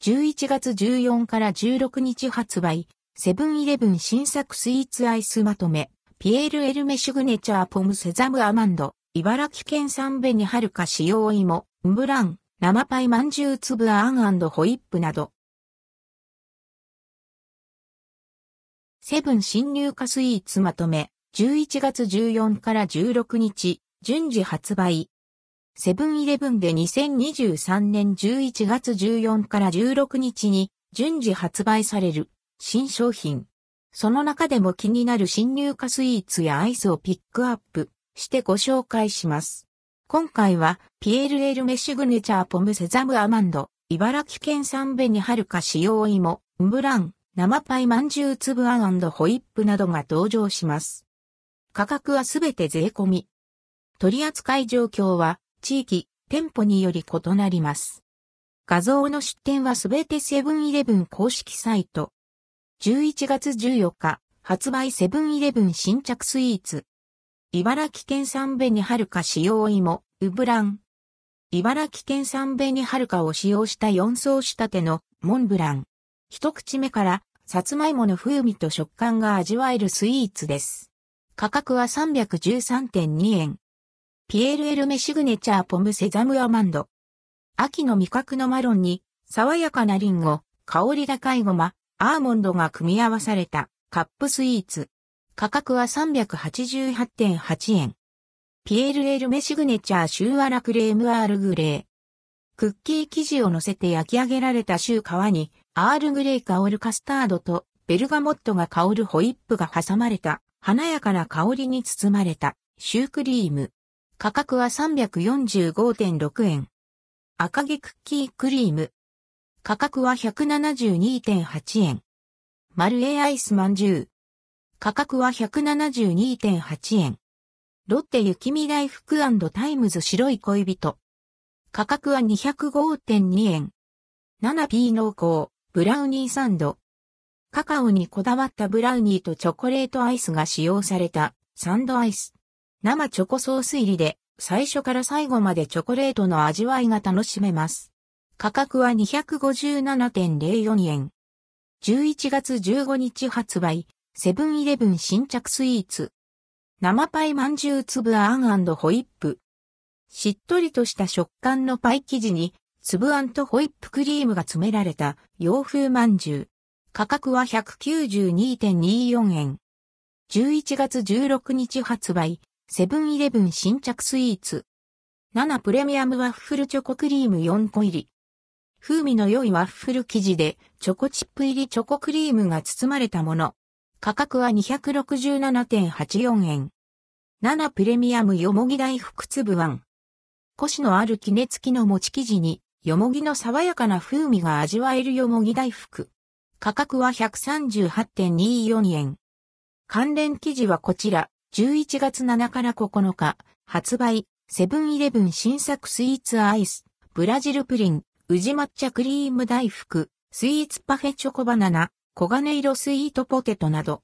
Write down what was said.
11月14から16日発売、セブンイレブン新作スイーツアイスまとめ、ピエール・エルメシグネチャーポムセザムアマンド、茨城県産紅はるか使用芋、ンブラン、生パイまんじゅう粒あんホイップなど。セブン新入荷スイーツまとめ、11月14から16日、順次発売。セブンイレブンで2023年11月14から16日に順次発売される新商品。その中でも気になる新入荷スイーツやアイスをピックアップしてご紹介します。今回はピエール・エルメシグネチャーポムセザムアマンド、茨城県産紅はるか使用芋、ンブラン、生パイまんじゅう粒あんホイップなどが登場します。価格はすべて税込み。取扱い状況は地域、店舗により異なります。画像の出展はすべてセブンイレブン公式サイト。11月14日、発売セブンイレブン新着スイーツ。茨城県産紅はるか使用芋、ウブラン。茨城県産紅はるかを使用した4層仕立てのモンブラン。一口目から、さつまいもの風味と食感が味わえるスイーツです。価格は313.2円。ピエール・エルメシグネチャーポムセザムアマンド。秋の味覚のマロンに、爽やかなリンゴ、香り高いごま、アーモンドが組み合わされたカップスイーツ。価格は388.8円。ピエールエルメシグネチャーシューアラクレームアールグレー。クッキー生地を乗せて焼き上げられたシュー皮にアールグレー香るカスタードとベルガモットが香るホイップが挟まれた華やかな香りに包まれたシュークリーム。価格は345.6円。赤城クッキークリーム。価格は172.8円。丸永アイスまんじゅう。価格は172.8円。ロッテ雪見大福タイムズ白い恋人。価格は205.2円。7P 濃厚、ブラウニーサンド。カカオにこだわったブラウニーとチョコレートアイスが使用されたサンドアイス。生チョコソース入りで最初から最後までチョコレートの味わいが楽しめます。価格は257.04円。11月15日発売、セブンイレブン新着スイーツ。生パイまんじゅう粒あんホイップ。しっとりとした食感のパイ生地に、粒あんとホイップクリームが詰められた洋風まんじゅう。価格は192.24円。11月16日発売、セブンイレブン新着スイーツ。7プレミアムワッフルチョコクリーム4個入り。風味の良いワッフル生地でチョコチップ入りチョコクリームが包まれたもの。価格は267.84円。7プレミアムよもぎ大福粒ワン。コシのある杵付きの餅生地に、よもぎの爽やかな風味が味わえるよもぎ大福。価格は138.24円。関連記事はこちら、11月7から9日、発売、セブンイレブン新作スイーツアイス、ブラジルプリン、宇治抹茶クリーム大福、スイーツパフェチョコバナナ、黄金色スイートポテトなど、